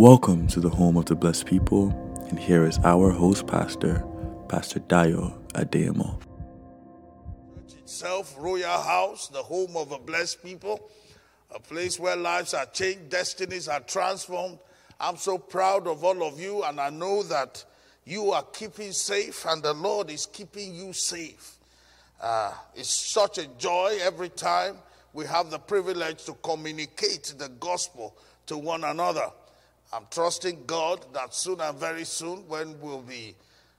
Welcome to the home of the blessed people, and here is our host pastor, Pastor Dayo Adeyemo. itself, Royal House, the home of a blessed people, a place where lives are changed, destinies are transformed. I'm so proud of all of you, and I know that you are keeping safe, and the Lord is keeping you safe. Uh, it's such a joy every time we have the privilege to communicate the gospel to one another. I'm trusting God that soon and very soon, when we'll be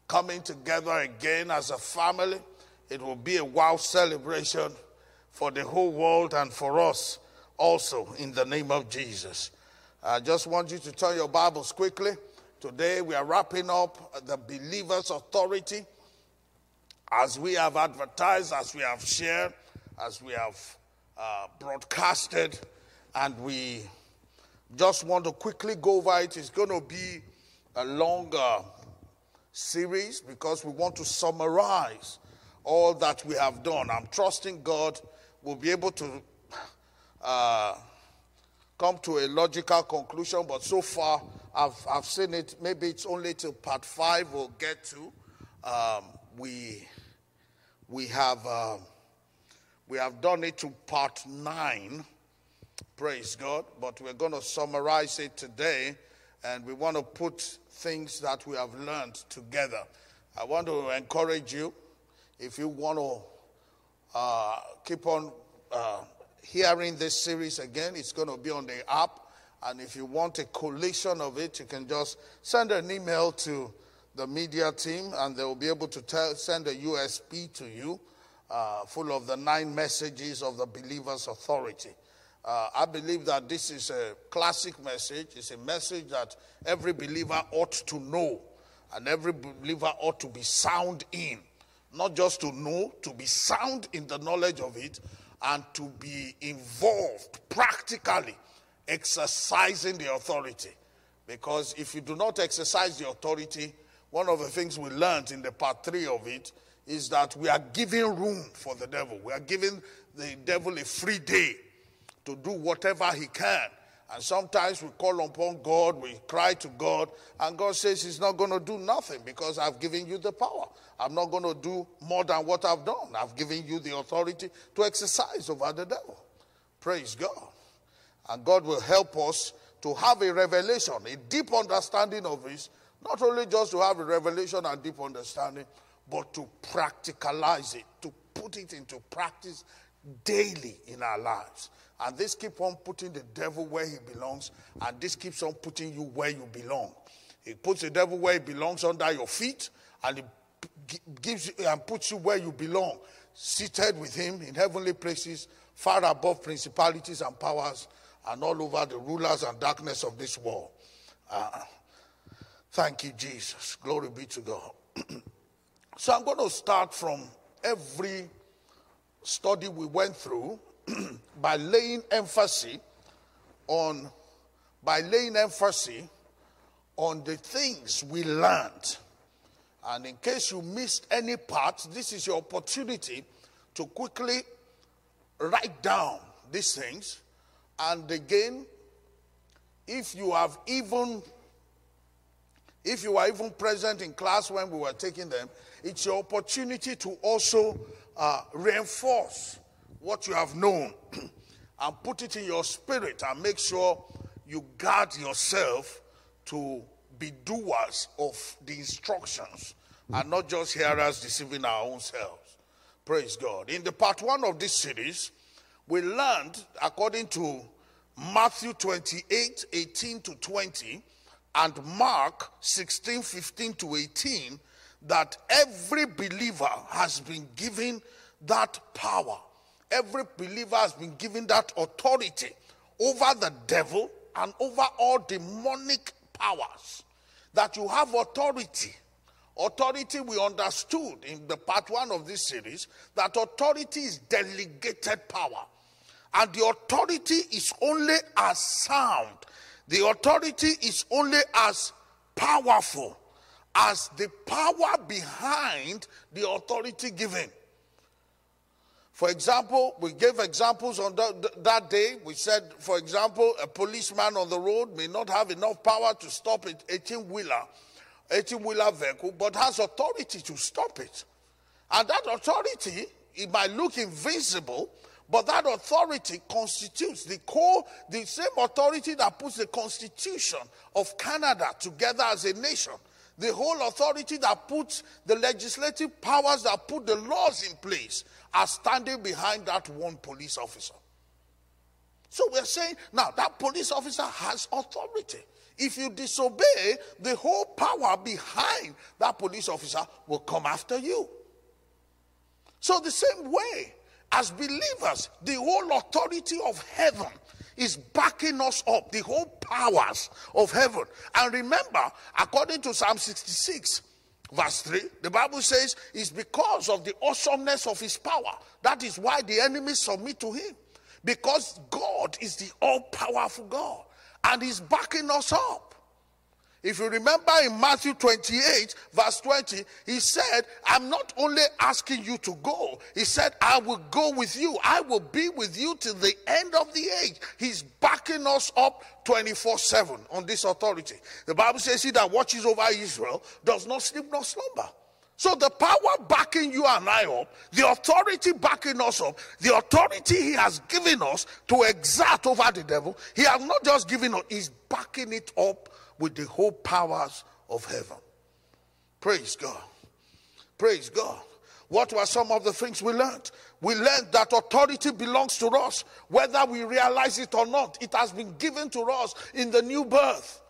coming together again as a family, it will be a wow celebration for the whole world and for us also in the name of Jesus. I just want you to turn your Bibles quickly. Today we are wrapping up the believer's authority as we have advertised, as we have shared, as we have uh, broadcasted, and we just want to quickly go over it. It's going to be a longer series because we want to summarize all that we have done. I'm trusting God will be able to uh, come to a logical conclusion, but so far I've, I've seen it. Maybe it's only till part five we'll get to. Um, we, we, have, uh, we have done it to part nine. Praise God. But we're going to summarize it today and we want to put things that we have learned together. I want to encourage you if you want to uh, keep on uh, hearing this series again, it's going to be on the app. And if you want a collation of it, you can just send an email to the media team and they will be able to tell, send a USB to you uh, full of the nine messages of the believer's authority. Uh, I believe that this is a classic message. It's a message that every believer ought to know and every believer ought to be sound in. Not just to know, to be sound in the knowledge of it and to be involved practically exercising the authority. Because if you do not exercise the authority, one of the things we learned in the part three of it is that we are giving room for the devil. We are giving the devil a free day to do whatever he can. And sometimes we call upon God, we cry to God, and God says He's not going to do nothing because I've given you the power. I'm not going to do more than what I've done. I've given you the authority to exercise over the devil. Praise God. And God will help us to have a revelation, a deep understanding of this, not only just to have a revelation and deep understanding, but to practicalize it, to put it into practice daily in our lives. And this keeps on putting the devil where he belongs, and this keeps on putting you where you belong. It puts the devil where he belongs under your feet, and it gives you and puts you where you belong, seated with him in heavenly places, far above principalities and powers, and all over the rulers and darkness of this world. Uh, thank you, Jesus. Glory be to God. so I'm going to start from every study we went through by laying emphasis on by laying emphasis on the things we learned. And in case you missed any part, this is your opportunity to quickly write down these things. And again, if you have even if you are even present in class when we were taking them, it's your opportunity to also uh, reinforce what you have known and put it in your spirit and make sure you guard yourself to be doers of the instructions and not just hearers deceiving our own selves. Praise God. In the part one of this series, we learned, according to Matthew 28 18 to 20 and Mark 16 15 to 18, that every believer has been given that power every believer has been given that authority over the devil and over all demonic powers. That you have authority. Authority, we understood in the part one of this series that authority is delegated power. And the authority is only as sound, the authority is only as powerful as the power behind the authority given. For example, we gave examples on that, that day. We said, for example, a policeman on the road may not have enough power to stop an 18 wheeler, 18 wheeler vehicle, but has authority to stop it. And that authority, it might look invisible, but that authority constitutes the core, the same authority that puts the constitution of Canada together as a nation. The whole authority that puts the legislative powers that put the laws in place are standing behind that one police officer. So we're saying now that police officer has authority. If you disobey, the whole power behind that police officer will come after you. So, the same way, as believers, the whole authority of heaven is backing us up, the whole powers of heaven. And remember, according to Psalm 66, verse 3, the Bible says it's because of the awesomeness of his power. That is why the enemies submit to him. Because God is the all powerful God and he's backing us up. If you remember in Matthew 28, verse 20, he said, I'm not only asking you to go, he said, I will go with you. I will be with you till the end of the age. He's backing us up 24 7 on this authority. The Bible says, He that watches over Israel does not sleep nor slumber. So the power backing you and I up, the authority backing us up, the authority he has given us to exert over the devil, he has not just given us, he's backing it up with the whole powers of heaven. Praise God. Praise God. What were some of the things we learned? We learned that authority belongs to us, whether we realize it or not. It has been given to us in the new birth.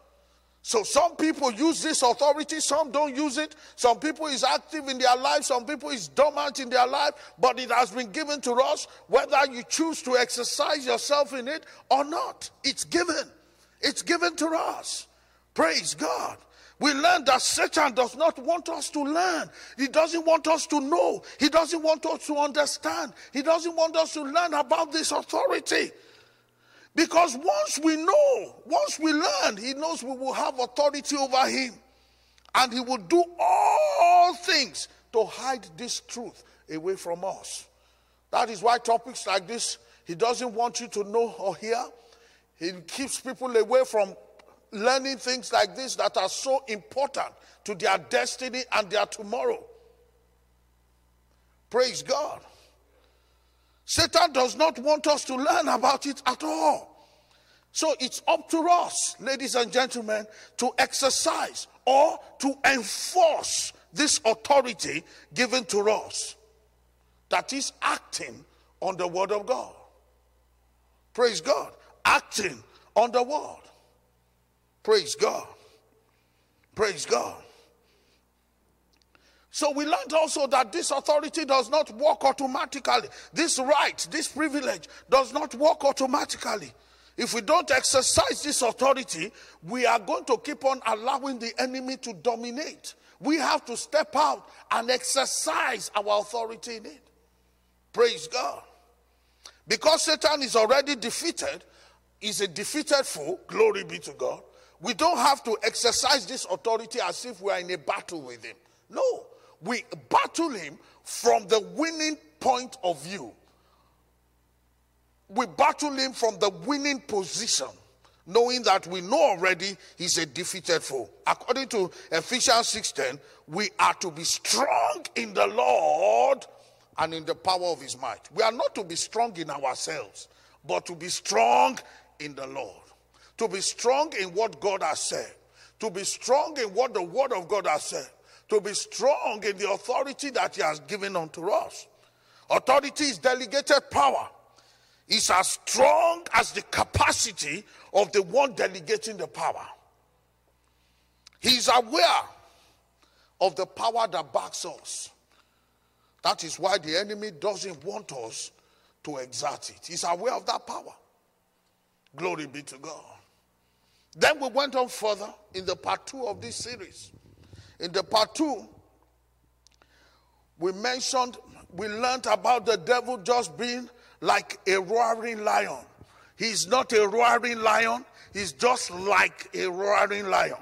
So some people use this authority, some don't use it. Some people is active in their life, some people is dormant in their life, but it has been given to us whether you choose to exercise yourself in it or not. It's given. It's given to us. Praise God. We learn that Satan does not want us to learn. He doesn't want us to know. He doesn't want us to understand. He doesn't want us to learn about this authority. Because once we know, once we learn, he knows we will have authority over him. And he will do all things to hide this truth away from us. That is why topics like this, he doesn't want you to know or hear. He keeps people away from learning things like this that are so important to their destiny and their tomorrow. Praise God. Satan does not want us to learn about it at all. So it's up to us, ladies and gentlemen, to exercise or to enforce this authority given to us that is acting on the word of God. Praise God. Acting on the word. Praise God. Praise God. So we learned also that this authority does not work automatically. This right, this privilege does not work automatically. If we don't exercise this authority, we are going to keep on allowing the enemy to dominate. We have to step out and exercise our authority in it. Praise God. Because Satan is already defeated, is a defeated foe, glory be to God. We don't have to exercise this authority as if we are in a battle with him. No, we battle him from the winning point of view. We battle him from the winning position, knowing that we know already he's a defeated foe. According to Ephesians 6:10, we are to be strong in the Lord and in the power of his might. We are not to be strong in ourselves, but to be strong in the Lord to be strong in what God has said, to be strong in what the Word of God has said, to be strong in the authority that He has given unto us. Authority is delegated power. It's as strong as the capacity of the one delegating the power. He's aware of the power that backs us. That is why the enemy doesn't want us to exert it. He's aware of that power. Glory be to God. Then we went on further in the part two of this series. In the part two, we mentioned, we learned about the devil just being like a roaring lion. He's not a roaring lion, he's just like a roaring lion.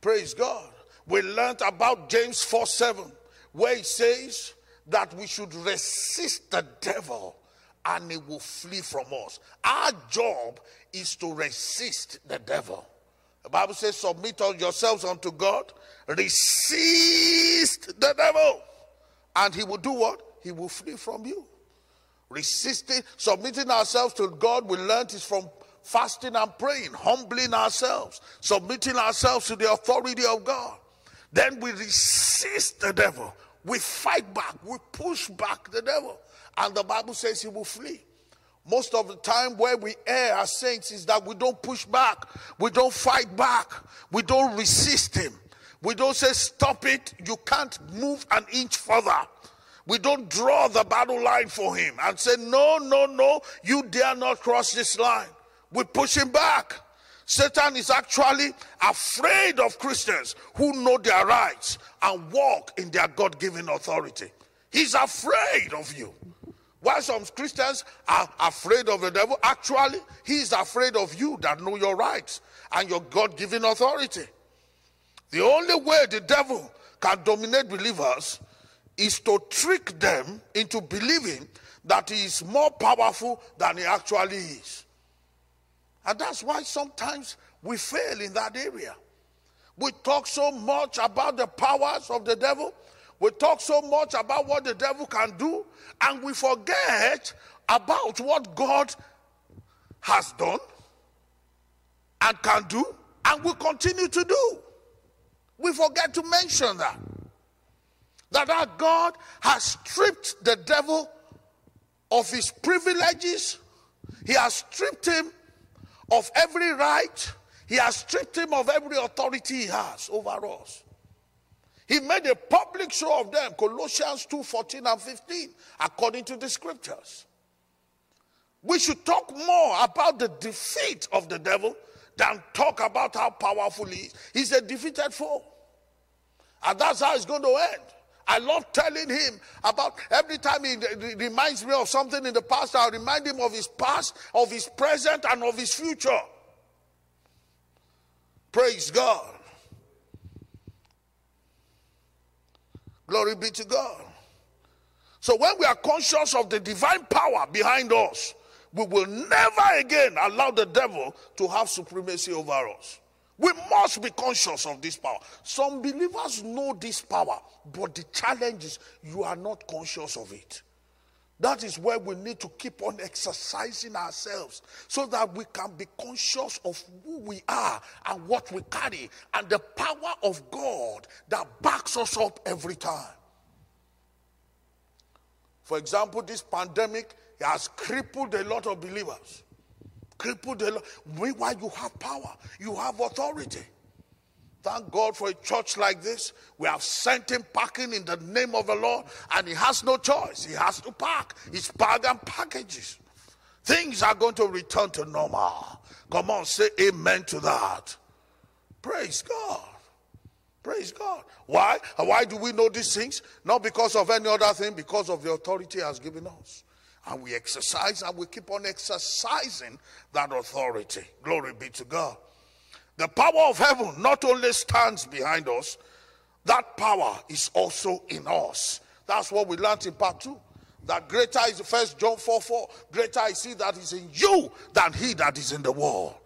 Praise God. We learned about James 4 7, where it says that we should resist the devil and he will flee from us. Our job is to resist the devil. The Bible says, Submit yourselves unto God, resist the devil, and he will do what? He will flee from you. Resisting, submitting ourselves to God, we learned is from fasting and praying, humbling ourselves, submitting ourselves to the authority of God. Then we resist the devil. We fight back. We push back the devil. And the Bible says he will flee. Most of the time, where we err as saints is that we don't push back, we don't fight back, we don't resist him. We don't say, Stop it, you can't move an inch further. We don't draw the battle line for him and say, No, no, no, you dare not cross this line. We push him back. Satan is actually afraid of Christians who know their rights and walk in their God given authority. He's afraid of you. While some Christians are afraid of the devil, actually, he is afraid of you that know your rights and your God given authority. The only way the devil can dominate believers is to trick them into believing that he is more powerful than he actually is. And that's why sometimes we fail in that area. We talk so much about the powers of the devil, we talk so much about what the devil can do, and we forget about what God has done and can do and will continue to do. We forget to mention that. That our God has stripped the devil of his privileges, he has stripped him of every right. He has stripped him of every authority he has over us. He made a public show of them, Colossians 2 14 and 15, according to the scriptures. We should talk more about the defeat of the devil than talk about how powerful he is. He's a defeated foe. And that's how it's going to end. I love telling him about every time he reminds me of something in the past, I remind him of his past, of his present, and of his future. Praise God. Glory be to God. So when we are conscious of the divine power behind us, we will never again allow the devil to have supremacy over us. We must be conscious of this power. Some believers know this power, but the challenge is you are not conscious of it. That is where we need to keep on exercising ourselves so that we can be conscious of who we are and what we carry and the power of God that backs us up every time. For example, this pandemic has crippled a lot of believers crippled a lot. Meanwhile, you have power, you have authority. Thank God for a church like this. We have sent him packing in the name of the Lord, and he has no choice. He has to pack his bag and packages. Things are going to return to normal. Come on, say amen to that. Praise God. Praise God. Why? Why do we know these things? Not because of any other thing, because of the authority has given us and we exercise and we keep on exercising that authority. Glory be to God. The power of heaven not only stands behind us, that power is also in us. That's what we learned in part two. That greater is first John 4 4. Greater is he that is in you than he that is in the world.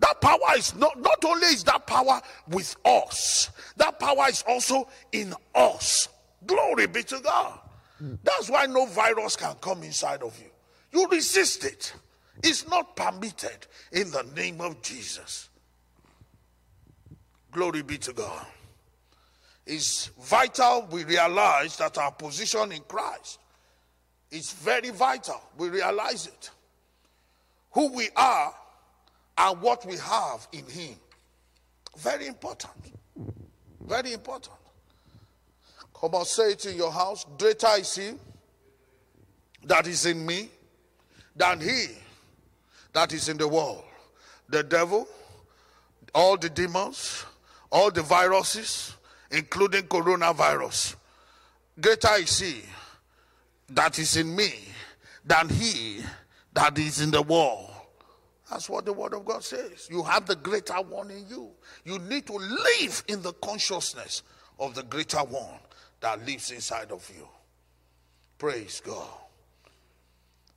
That power is not, not only is that power with us, that power is also in us. Glory be to God. That's why no virus can come inside of you. You resist it. It's not permitted in the name of Jesus. Glory be to God. It's vital we realize that our position in Christ is very vital. We realize it. Who we are and what we have in Him. Very important. Very important. Come on, say it in your house. Greater is he that is in me than he that is in the world. The devil, all the demons, all the viruses, including coronavirus. Greater is he that is in me than he that is in the world. That's what the word of God says. You have the greater one in you. You need to live in the consciousness of the greater one that lives inside of you. Praise God.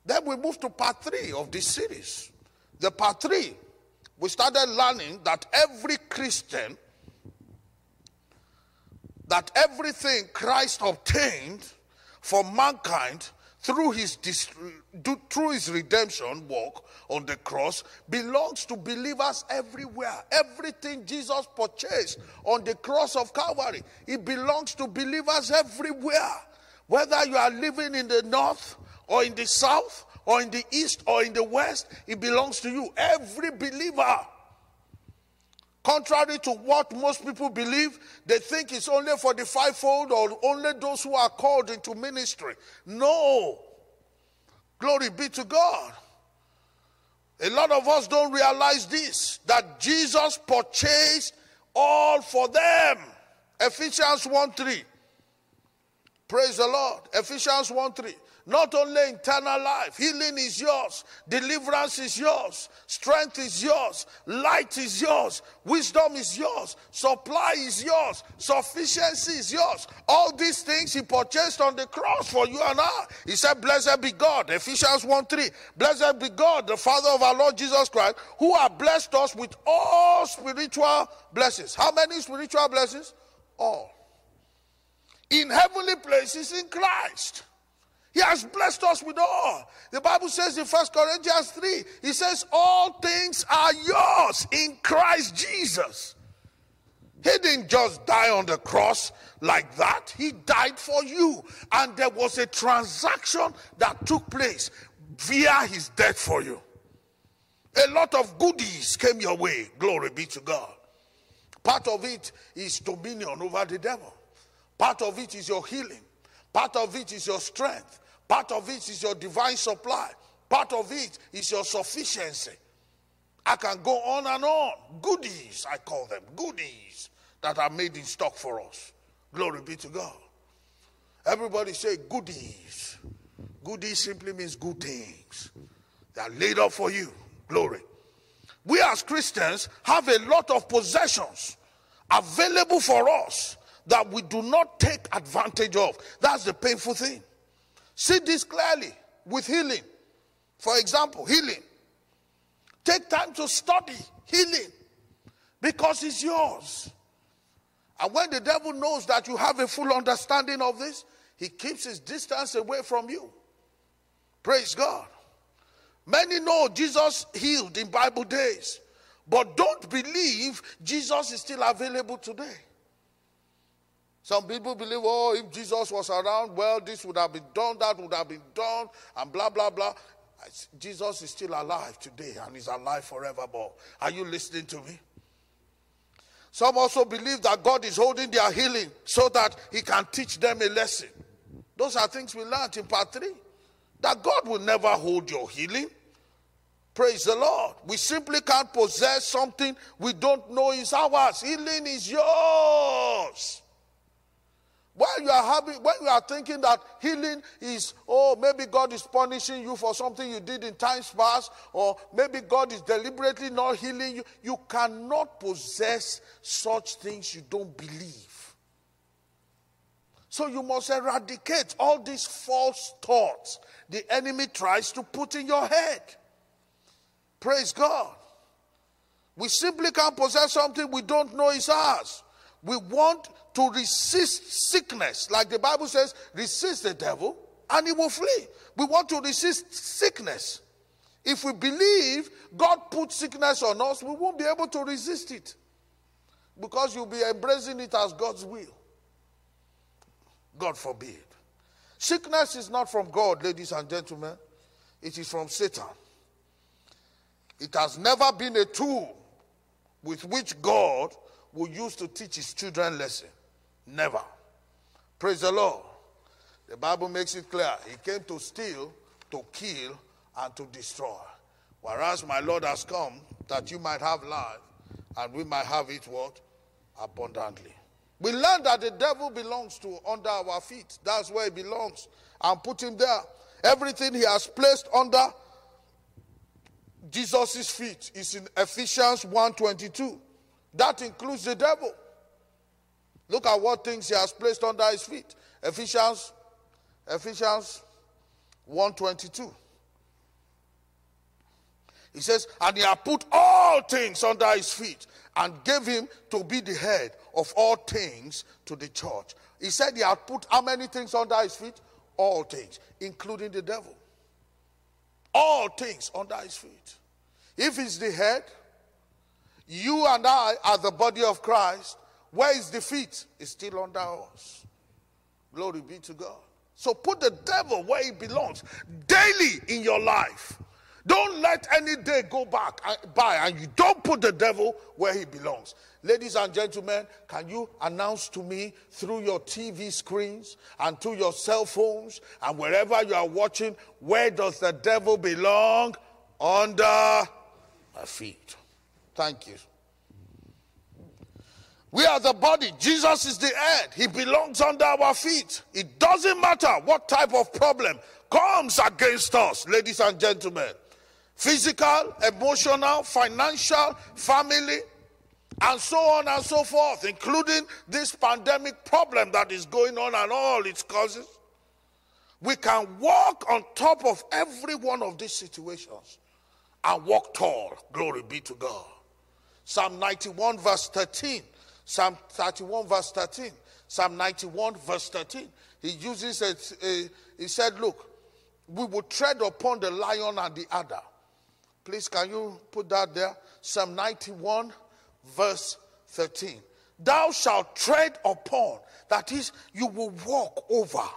Then we move to part three of this series. The part three, we started learning that every Christian, that everything Christ obtained for mankind through his, through his redemption work on the cross belongs to believers everywhere. Everything Jesus purchased on the cross of Calvary, it belongs to believers everywhere. Whether you are living in the north or in the south or in the east or in the west, it belongs to you. Every believer. Contrary to what most people believe, they think it's only for the fivefold or only those who are called into ministry. No. Glory be to God. A lot of us don't realize this that Jesus purchased all for them. Ephesians 1 3. Praise the Lord. Ephesians 1 3. Not only internal life, healing is yours, deliverance is yours, strength is yours, light is yours, wisdom is yours, supply is yours, sufficiency is yours. All these things he purchased on the cross for you and I. He said, Blessed be God, Ephesians 1 3. Blessed be God, the Father of our Lord Jesus Christ, who has blessed us with all spiritual blessings. How many spiritual blessings? All. In heavenly places in Christ. He has blessed us with all. The Bible says in First Corinthians 3, he says, All things are yours in Christ Jesus. He didn't just die on the cross like that, he died for you. And there was a transaction that took place via his death for you. A lot of goodies came your way. Glory be to God. Part of it is dominion over the devil, part of it is your healing, part of it is your strength, Part of it is your divine supply. Part of it is your sufficiency. I can go on and on. Goodies, I call them goodies that are made in stock for us. Glory be to God. Everybody say goodies. Goodies simply means good things. They are laid up for you. Glory. We as Christians have a lot of possessions available for us that we do not take advantage of. That's the painful thing. See this clearly with healing. For example, healing. Take time to study healing because it's yours. And when the devil knows that you have a full understanding of this, he keeps his distance away from you. Praise God. Many know Jesus healed in Bible days, but don't believe Jesus is still available today. Some people believe, oh, if Jesus was around, well, this would have been done, that would have been done, and blah, blah, blah. Jesus is still alive today and he's alive forevermore. Are you listening to me? Some also believe that God is holding their healing so that he can teach them a lesson. Those are things we learned in part three. That God will never hold your healing. Praise the Lord. We simply can't possess something we don't know is ours. Healing is yours. While you are having, when you are thinking that healing is, oh, maybe God is punishing you for something you did in times past, or maybe God is deliberately not healing you, you cannot possess such things you don't believe. So you must eradicate all these false thoughts the enemy tries to put in your head. Praise God. We simply can't possess something we don't know is ours. We want to resist sickness. Like the Bible says, resist the devil and he will flee. We want to resist sickness. If we believe God put sickness on us, we won't be able to resist it because you'll be embracing it as God's will. God forbid. Sickness is not from God, ladies and gentlemen, it is from Satan. It has never been a tool with which God will use to teach his children lesson. Never. Praise the Lord. The Bible makes it clear. He came to steal, to kill, and to destroy. Whereas my Lord has come that you might have life and we might have it what? Abundantly. We learn that the devil belongs to under our feet. That's where he belongs. And put him there. Everything he has placed under Jesus' feet is in Ephesians 1:22. That includes the devil. Look at what things he has placed under his feet. Ephesians Ephesians 122. He says, And he had put all things under his feet and gave him to be the head of all things to the church. He said he had put how many things under his feet? All things, including the devil. All things under his feet. If he's the head, you and I are the body of Christ. Where is the feet? It's still under us. Glory be to God. So put the devil where he belongs daily in your life. Don't let any day go back uh, by and you don't put the devil where he belongs. Ladies and gentlemen, can you announce to me through your TV screens and through your cell phones and wherever you are watching, where does the devil belong? Under my feet. Thank you. We are the body. Jesus is the head. He belongs under our feet. It doesn't matter what type of problem comes against us, ladies and gentlemen physical, emotional, financial, family, and so on and so forth, including this pandemic problem that is going on and all its causes. We can walk on top of every one of these situations and walk tall. Glory be to God. Psalm 91, verse 13. Psalm 31, verse 13. Psalm 91, verse 13. He uses it, uh, he said, Look, we will tread upon the lion and the adder. Please, can you put that there? Psalm 91, verse 13. Thou shalt tread upon, that is, you will walk over.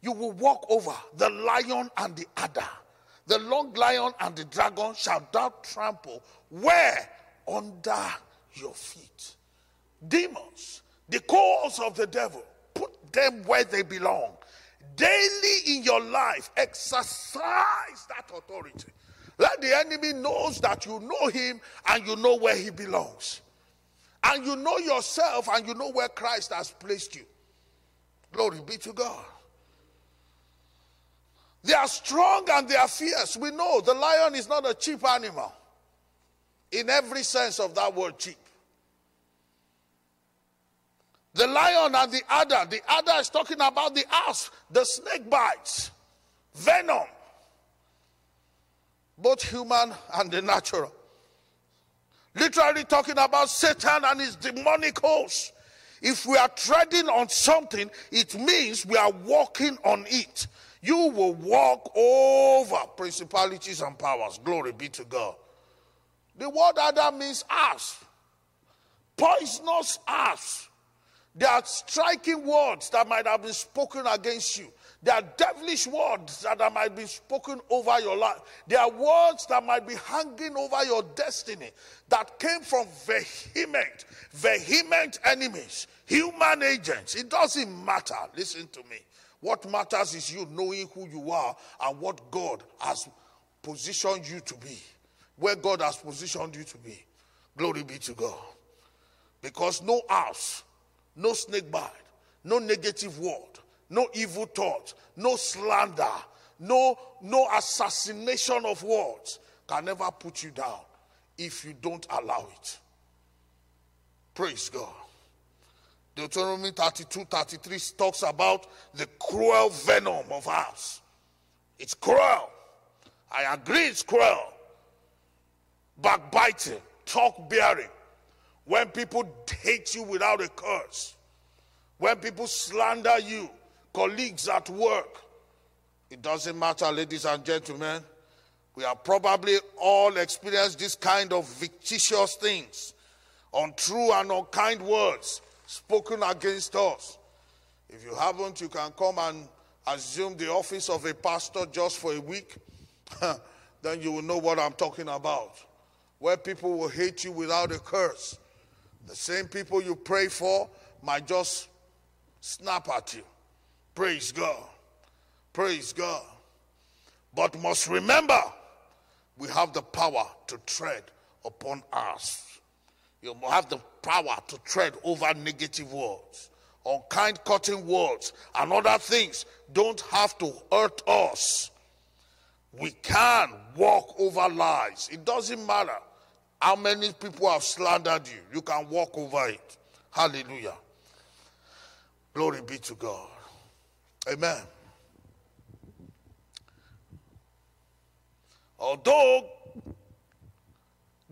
You will walk over the lion and the adder. The long lion and the dragon shall thou trample. Where? Under your feet. Demons, the cause of the devil, put them where they belong. Daily in your life, exercise that authority. Let the enemy knows that you know him and you know where he belongs. And you know yourself and you know where Christ has placed you. Glory be to God. They are strong and they are fierce. We know the lion is not a cheap animal in every sense of that word cheap. The lion and the adder, the adder is talking about the asp, the snake bites, venom, both human and the natural. Literally talking about Satan and his demonic host. If we are treading on something, it means we are walking on it. You will walk over principalities and powers. Glory be to God. The word Adam means asp, poisonous asp. There are striking words that might have been spoken against you. There are devilish words that might be spoken over your life. There are words that might be hanging over your destiny that came from vehement, vehement enemies, human agents. It doesn't matter. Listen to me. What matters is you knowing who you are and what God has positioned you to be. Where God has positioned you to be. Glory be to God. Because no house, no snake bite, no negative word, no evil thought, no slander, no, no assassination of words can never put you down if you don't allow it. Praise God. Deuteronomy 32 33 talks about the cruel venom of us. It's cruel. I agree it's cruel. Backbiting, talk bearing. When people hate you without a curse, when people slander you, colleagues at work. It doesn't matter, ladies and gentlemen. We have probably all experienced this kind of fictitious things, untrue and unkind words spoken against us. If you haven't, you can come and assume the office of a pastor just for a week. then you will know what I'm talking about. Where people will hate you without a curse. The same people you pray for might just snap at you. Praise God. Praise God. But must remember, we have the power to tread upon us. You have the power to tread over negative words, unkind cutting words, and other things don't have to hurt us. We can walk over lies. It doesn't matter how many people have slandered you, you can walk over it. Hallelujah. Glory be to God. Amen. Although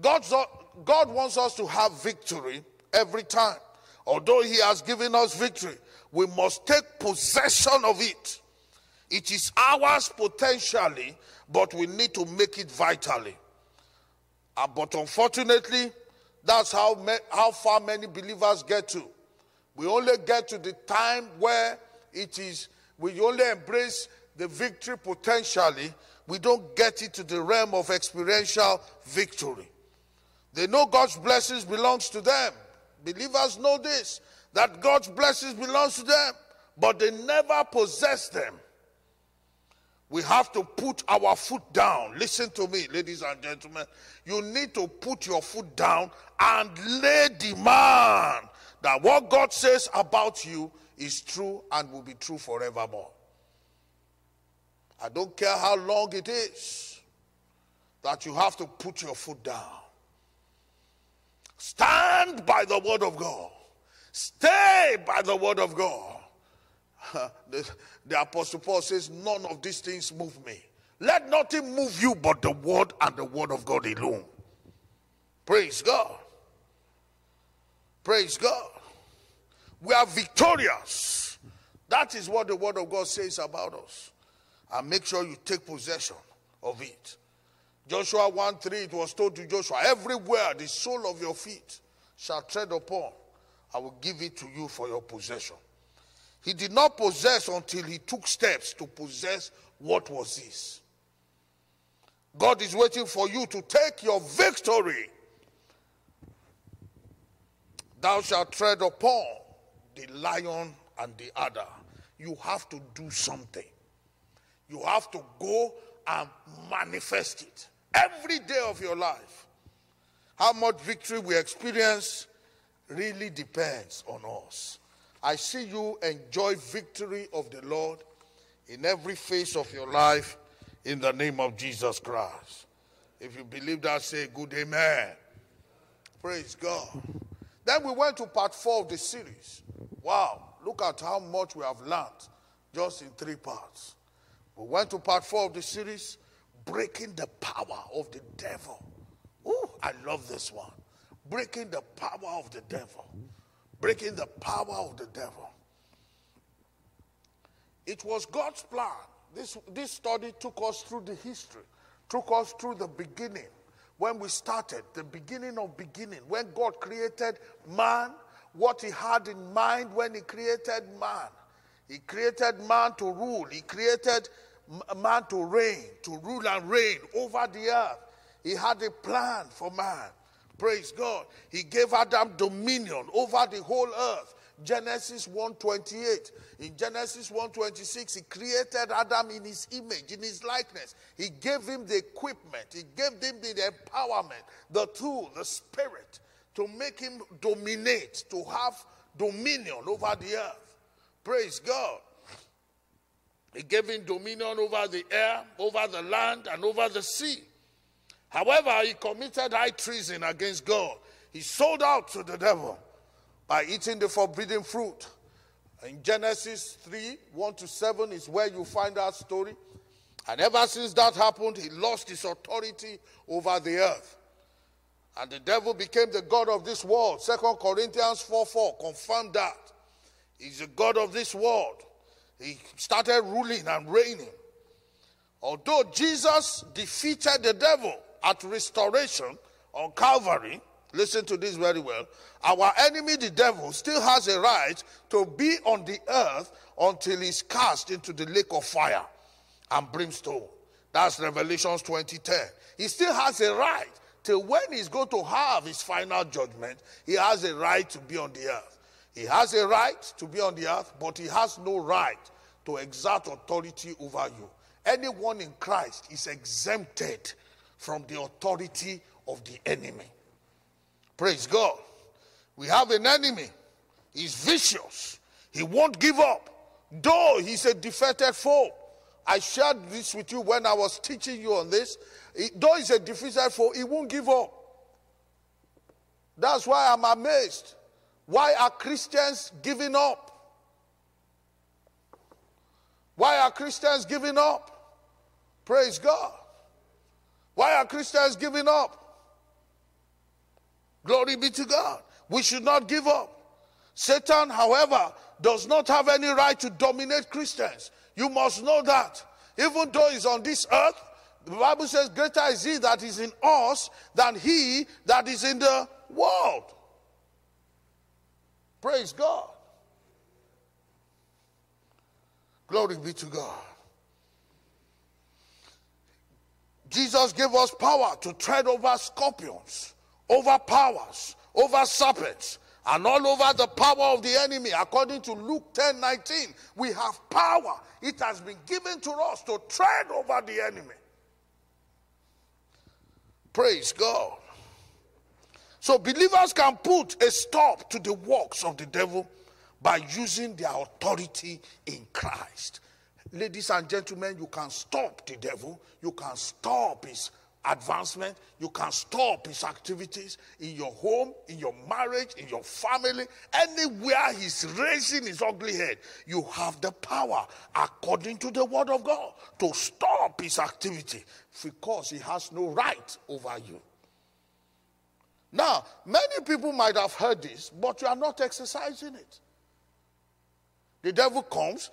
God's, God wants us to have victory every time, although He has given us victory, we must take possession of it. It is ours potentially, but we need to make it vitally. Uh, but unfortunately, that's how, how far many believers get to. We only get to the time where it is, we only embrace the victory potentially. We don't get it to the realm of experiential victory. They know God's blessings belongs to them. Believers know this, that God's blessings belongs to them, but they never possess them. We have to put our foot down. Listen to me, ladies and gentlemen. You need to put your foot down and lay demand that what God says about you is true and will be true forevermore. I don't care how long it is that you have to put your foot down. Stand by the word of God. Stay by the word of God. the, the Apostle Paul says, None of these things move me. Let nothing move you but the word and the word of God alone. Praise God. Praise God. We are victorious. That is what the word of God says about us. And make sure you take possession of it. Joshua 1 3, it was told to Joshua, Everywhere the sole of your feet shall tread upon, I will give it to you for your possession. He did not possess until he took steps to possess what was his. God is waiting for you to take your victory. Thou shalt tread upon the lion and the adder. You have to do something. You have to go and manifest it every day of your life. How much victory we experience really depends on us. I see you enjoy victory of the Lord in every phase of your life in the name of Jesus Christ. If you believe that, say good amen. Praise God. Then we went to part four of the series. Wow, look at how much we have learned just in three parts. We went to part four of the series, breaking the power of the devil. Oh, I love this one. Breaking the power of the devil breaking the power of the devil. It was God's plan. This, this study took us through the history, took us through the beginning. When we started, the beginning of beginning, when God created man, what he had in mind when he created man. He created man to rule, he created man to reign, to rule and reign over the earth. He had a plan for man. Praise God. He gave Adam dominion over the whole earth. Genesis 1:28. In Genesis 1:26, he created Adam in his image, in his likeness. He gave him the equipment, he gave him the empowerment, the tool, the spirit to make him dominate, to have dominion over the earth. Praise God. He gave him dominion over the air, over the land, and over the sea. However, he committed high treason against God. He sold out to the devil by eating the forbidden fruit. In Genesis 3 1 to 7 is where you find that story. And ever since that happened, he lost his authority over the earth. And the devil became the God of this world. Second Corinthians 4 4 confirmed that. He's the God of this world. He started ruling and reigning. Although Jesus defeated the devil, at restoration on Calvary, listen to this very well, our enemy, the devil, still has a right to be on the earth until he's cast into the lake of fire and brimstone. That's Revelations 20:10. He still has a right till when he's going to have his final judgment, he has a right to be on the earth. He has a right to be on the earth, but he has no right to exert authority over you. Anyone in Christ is exempted from the authority of the enemy. Praise God. We have an enemy. He's vicious. He won't give up. Though he's a defeated foe. I shared this with you when I was teaching you on this. Though he's a defeated foe, he won't give up. That's why I'm amazed. Why are Christians giving up? Why are Christians giving up? Praise God. Why are Christians giving up? Glory be to God. We should not give up. Satan, however, does not have any right to dominate Christians. You must know that. Even though he's on this earth, the Bible says, Greater is he that is in us than he that is in the world. Praise God. Glory be to God. Jesus gave us power to tread over scorpions, over powers, over serpents, and all over the power of the enemy. According to Luke 10 19, we have power. It has been given to us to tread over the enemy. Praise God. So believers can put a stop to the works of the devil by using their authority in Christ. Ladies and gentlemen, you can stop the devil, you can stop his advancement, you can stop his activities in your home, in your marriage, in your family, anywhere he's raising his ugly head. You have the power, according to the word of God, to stop his activity because he has no right over you. Now, many people might have heard this, but you are not exercising it. The devil comes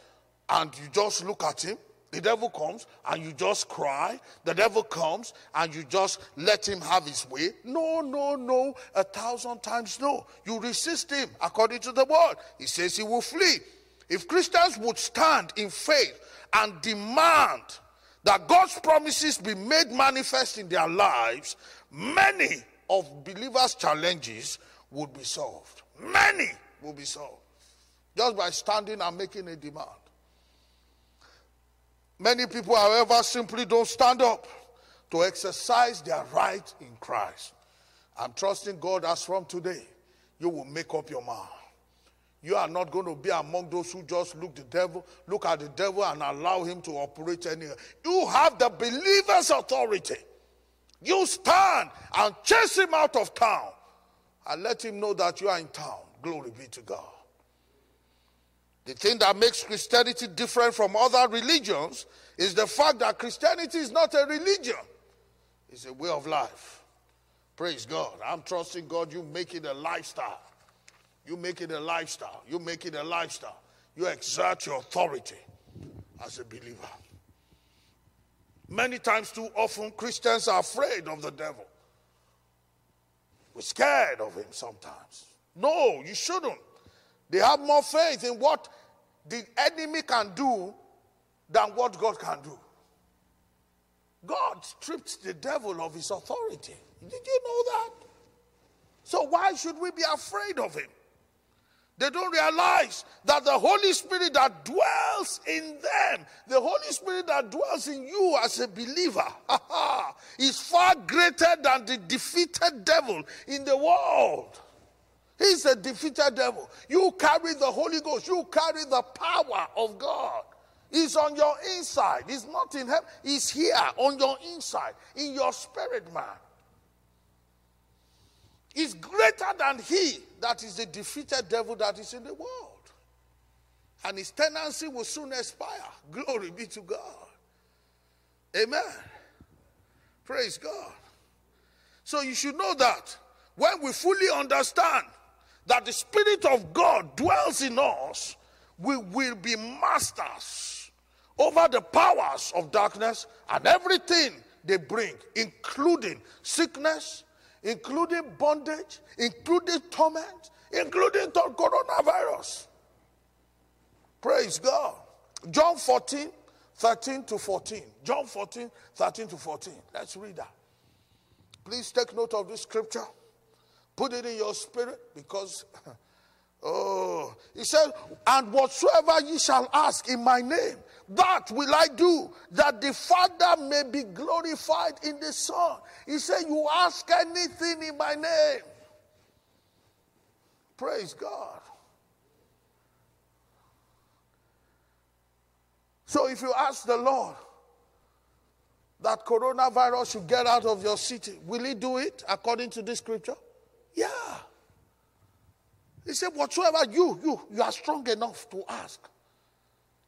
and you just look at him. The devil comes and you just cry. The devil comes and you just let him have his way. No, no, no. A thousand times no. You resist him according to the word. He says he will flee. If Christians would stand in faith and demand that God's promises be made manifest in their lives, many of believers' challenges would be solved. Many will be solved just by standing and making a demand. Many people, however, simply don't stand up to exercise their right in Christ. I'm trusting God as from today, you will make up your mind. You are not going to be among those who just look the devil, look at the devil and allow him to operate anywhere. You have the believer's authority. You stand and chase him out of town and let him know that you are in town. Glory be to God. The thing that makes Christianity different from other religions is the fact that Christianity is not a religion, it's a way of life. Praise God. I'm trusting God, you make it a lifestyle. You make it a lifestyle. You make it a lifestyle. You exert your authority as a believer. Many times, too often, Christians are afraid of the devil. We're scared of him sometimes. No, you shouldn't. They have more faith in what the enemy can do than what God can do. God stripped the devil of his authority. Did you know that? So, why should we be afraid of him? They don't realize that the Holy Spirit that dwells in them, the Holy Spirit that dwells in you as a believer, is far greater than the defeated devil in the world. He's a defeated devil. You carry the Holy Ghost, you carry the power of God. He's on your inside. He's not in heaven. He's here on your inside, in your spirit, man. He's greater than he that is the defeated devil that is in the world. And his tenancy will soon expire. Glory be to God. Amen. Praise God. So you should know that when we fully understand that the Spirit of God dwells in us, we will be masters over the powers of darkness and everything they bring, including sickness, including bondage, including torment, including the coronavirus. Praise God. John 14, 13 to 14. John 14, 13 to 14. Let's read that. Please take note of this scripture. Put it in your spirit because, oh, he said, and whatsoever ye shall ask in my name, that will I do, that the Father may be glorified in the Son. He said, You ask anything in my name. Praise God. So if you ask the Lord that coronavirus should get out of your city, will he do it according to this scripture? He said, Whatsoever you, you, you are strong enough to ask.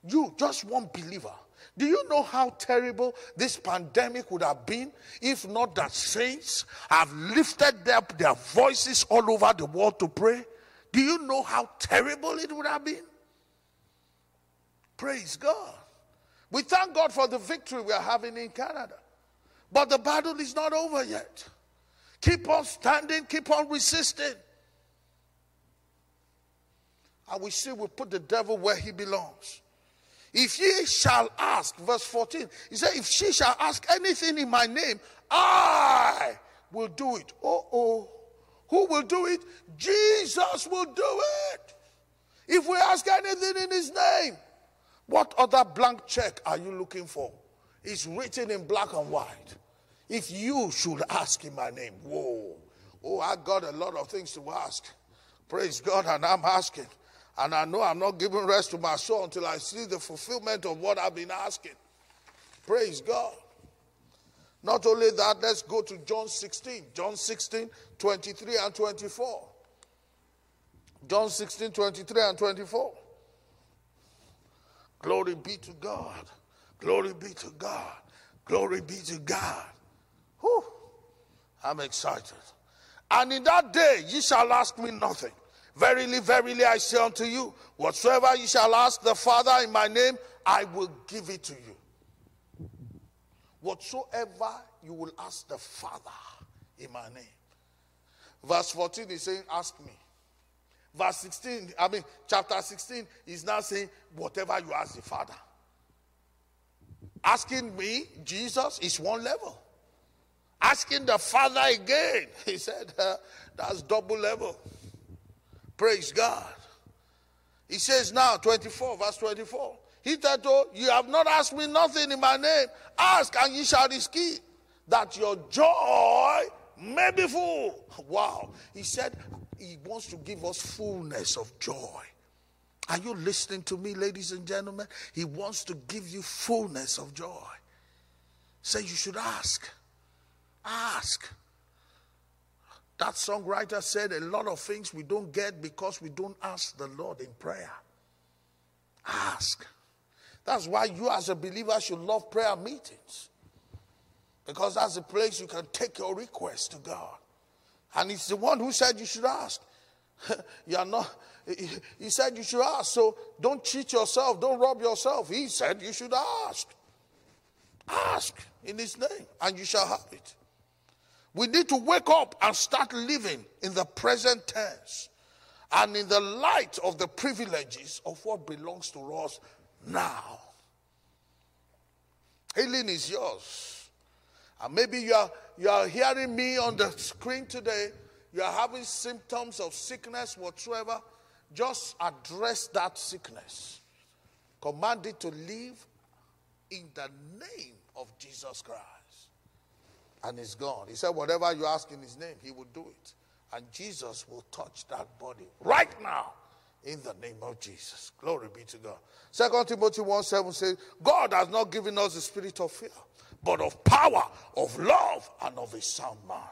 You, just one believer. Do you know how terrible this pandemic would have been if not that saints have lifted up their voices all over the world to pray? Do you know how terrible it would have been? Praise God. We thank God for the victory we are having in Canada. But the battle is not over yet. Keep on standing, keep on resisting. And we see we put the devil where he belongs. If ye shall ask, verse 14, he said, If she shall ask anything in my name, I will do it. Oh, oh. Who will do it? Jesus will do it. If we ask anything in his name, what other blank check are you looking for? It's written in black and white. If you should ask in my name, whoa, oh, I got a lot of things to ask. Praise God, and I'm asking. And I know I'm not giving rest to my soul until I see the fulfillment of what I've been asking. Praise God. Not only that, let's go to John 16. John 16, 23 and 24. John 16, 23 and 24. Glory be to God. Glory be to God. Glory be to God. Whew. I'm excited. And in that day ye shall ask me nothing. Verily, verily, I say unto you, whatsoever you shall ask the Father in my name, I will give it to you. Whatsoever you will ask the Father in my name. Verse 14 is saying, Ask me. Verse 16, I mean, chapter 16 is now saying, Whatever you ask the Father. Asking me, Jesus, is one level. Asking the Father again, he said, uh, That's double level. Praise God. He says now, 24, verse 24. He said, oh, You have not asked me nothing in my name. Ask and ye shall receive, that your joy may be full. Wow. He said, He wants to give us fullness of joy. Are you listening to me, ladies and gentlemen? He wants to give you fullness of joy. Say, You should ask. Ask. That songwriter said a lot of things we don't get because we don't ask the Lord in prayer. Ask. That's why you, as a believer, should love prayer meetings. Because that's the place you can take your request to God. And it's the one who said you should ask. you are not, he said you should ask. So don't cheat yourself, don't rob yourself. He said you should ask. Ask in his name, and you shall have it. We need to wake up and start living in the present tense and in the light of the privileges of what belongs to us now. Healing is yours. And maybe you are, you are hearing me on the screen today. You are having symptoms of sickness whatsoever. Just address that sickness. Command it to leave in the name of Jesus Christ and it's gone. He said, Whatever you ask in his name, he will do it. And Jesus will touch that body right now in the name of Jesus. Glory be to God. Second Timothy 1 7 says, God has not given us the spirit of fear, but of power, of love, and of a sound mind.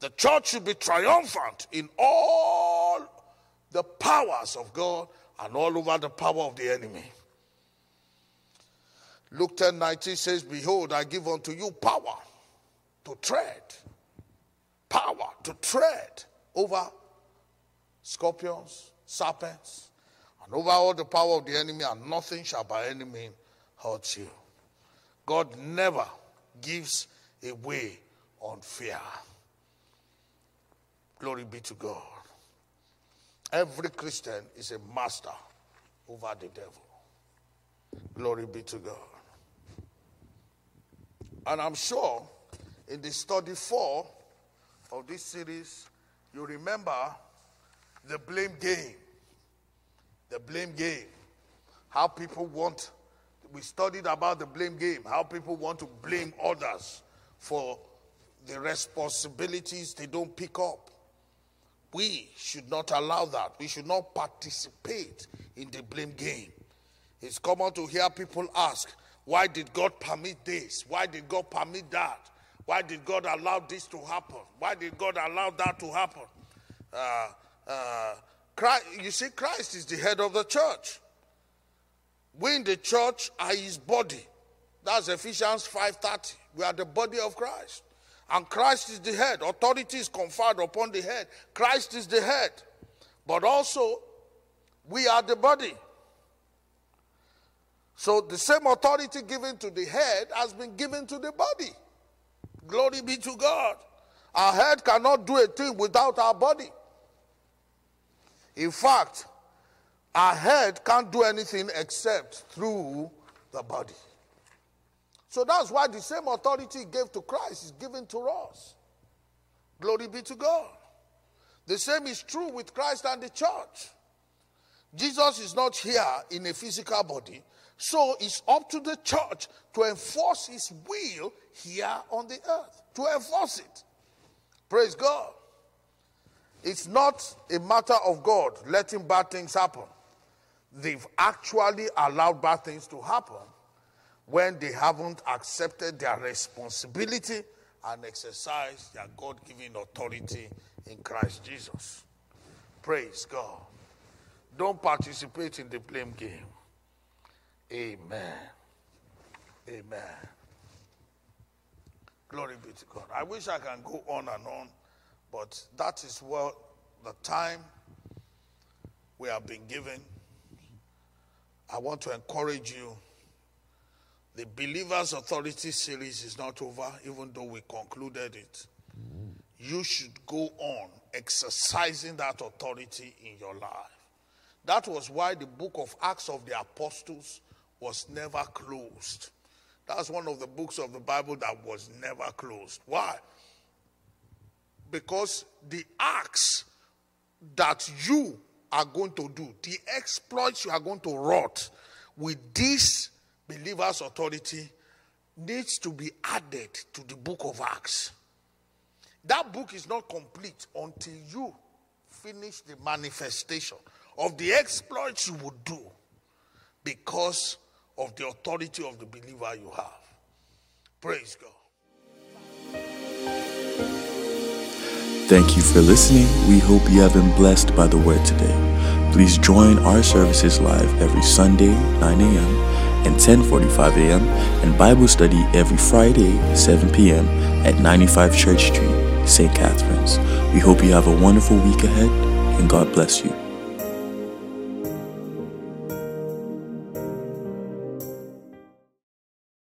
The church should be triumphant in all the powers of God and all over the power of the enemy. Luke 10 19 says, Behold, I give unto you power to tread, power to tread over scorpions, serpents, and over all the power of the enemy, and nothing shall by any means hurt you. God never gives away on fear. Glory be to God. Every Christian is a master over the devil. Glory be to God. And I'm sure in the study four of this series, you remember the blame game. The blame game. How people want, we studied about the blame game, how people want to blame others for the responsibilities they don't pick up. We should not allow that. We should not participate in the blame game. It's common to hear people ask, why did God permit this? Why did God permit that? Why did God allow this to happen? Why did God allow that to happen? Uh, uh, Christ, you see, Christ is the head of the church. We in the church are his body. That's Ephesians 5:30. We are the body of Christ. And Christ is the head. Authority is conferred upon the head. Christ is the head. But also, we are the body. So the same authority given to the head has been given to the body. Glory be to God. Our head cannot do a thing without our body. In fact, our head can't do anything except through the body. So that's why the same authority he gave to Christ is given to us. Glory be to God. The same is true with Christ and the church. Jesus is not here in a physical body, so it's up to the church to enforce his will here on the earth, to enforce it. Praise God. It's not a matter of God letting bad things happen. They've actually allowed bad things to happen when they haven't accepted their responsibility and exercised their God given authority in Christ Jesus. Praise God. Don't participate in the blame game. Amen. Amen. Glory be to God. I wish I can go on and on, but that is what the time we have been given. I want to encourage you. The Believer's Authority series is not over, even though we concluded it. You should go on exercising that authority in your life. That was why the book of Acts of the Apostles was never closed. That's one of the books of the Bible that was never closed. Why? Because the acts that you are going to do, the exploits you are going to wrought with this believer's authority needs to be added to the book of Acts. That book is not complete until you finish the manifestation of the exploits you would do because of the authority of the believer you have. Praise God. Thank you for listening. We hope you have been blessed by the word today. Please join our services live every Sunday, 9 a.m. and 10:45 a.m. and Bible study every Friday, 7 p.m. at 95 Church Street, St. Catharines. We hope you have a wonderful week ahead and God bless you.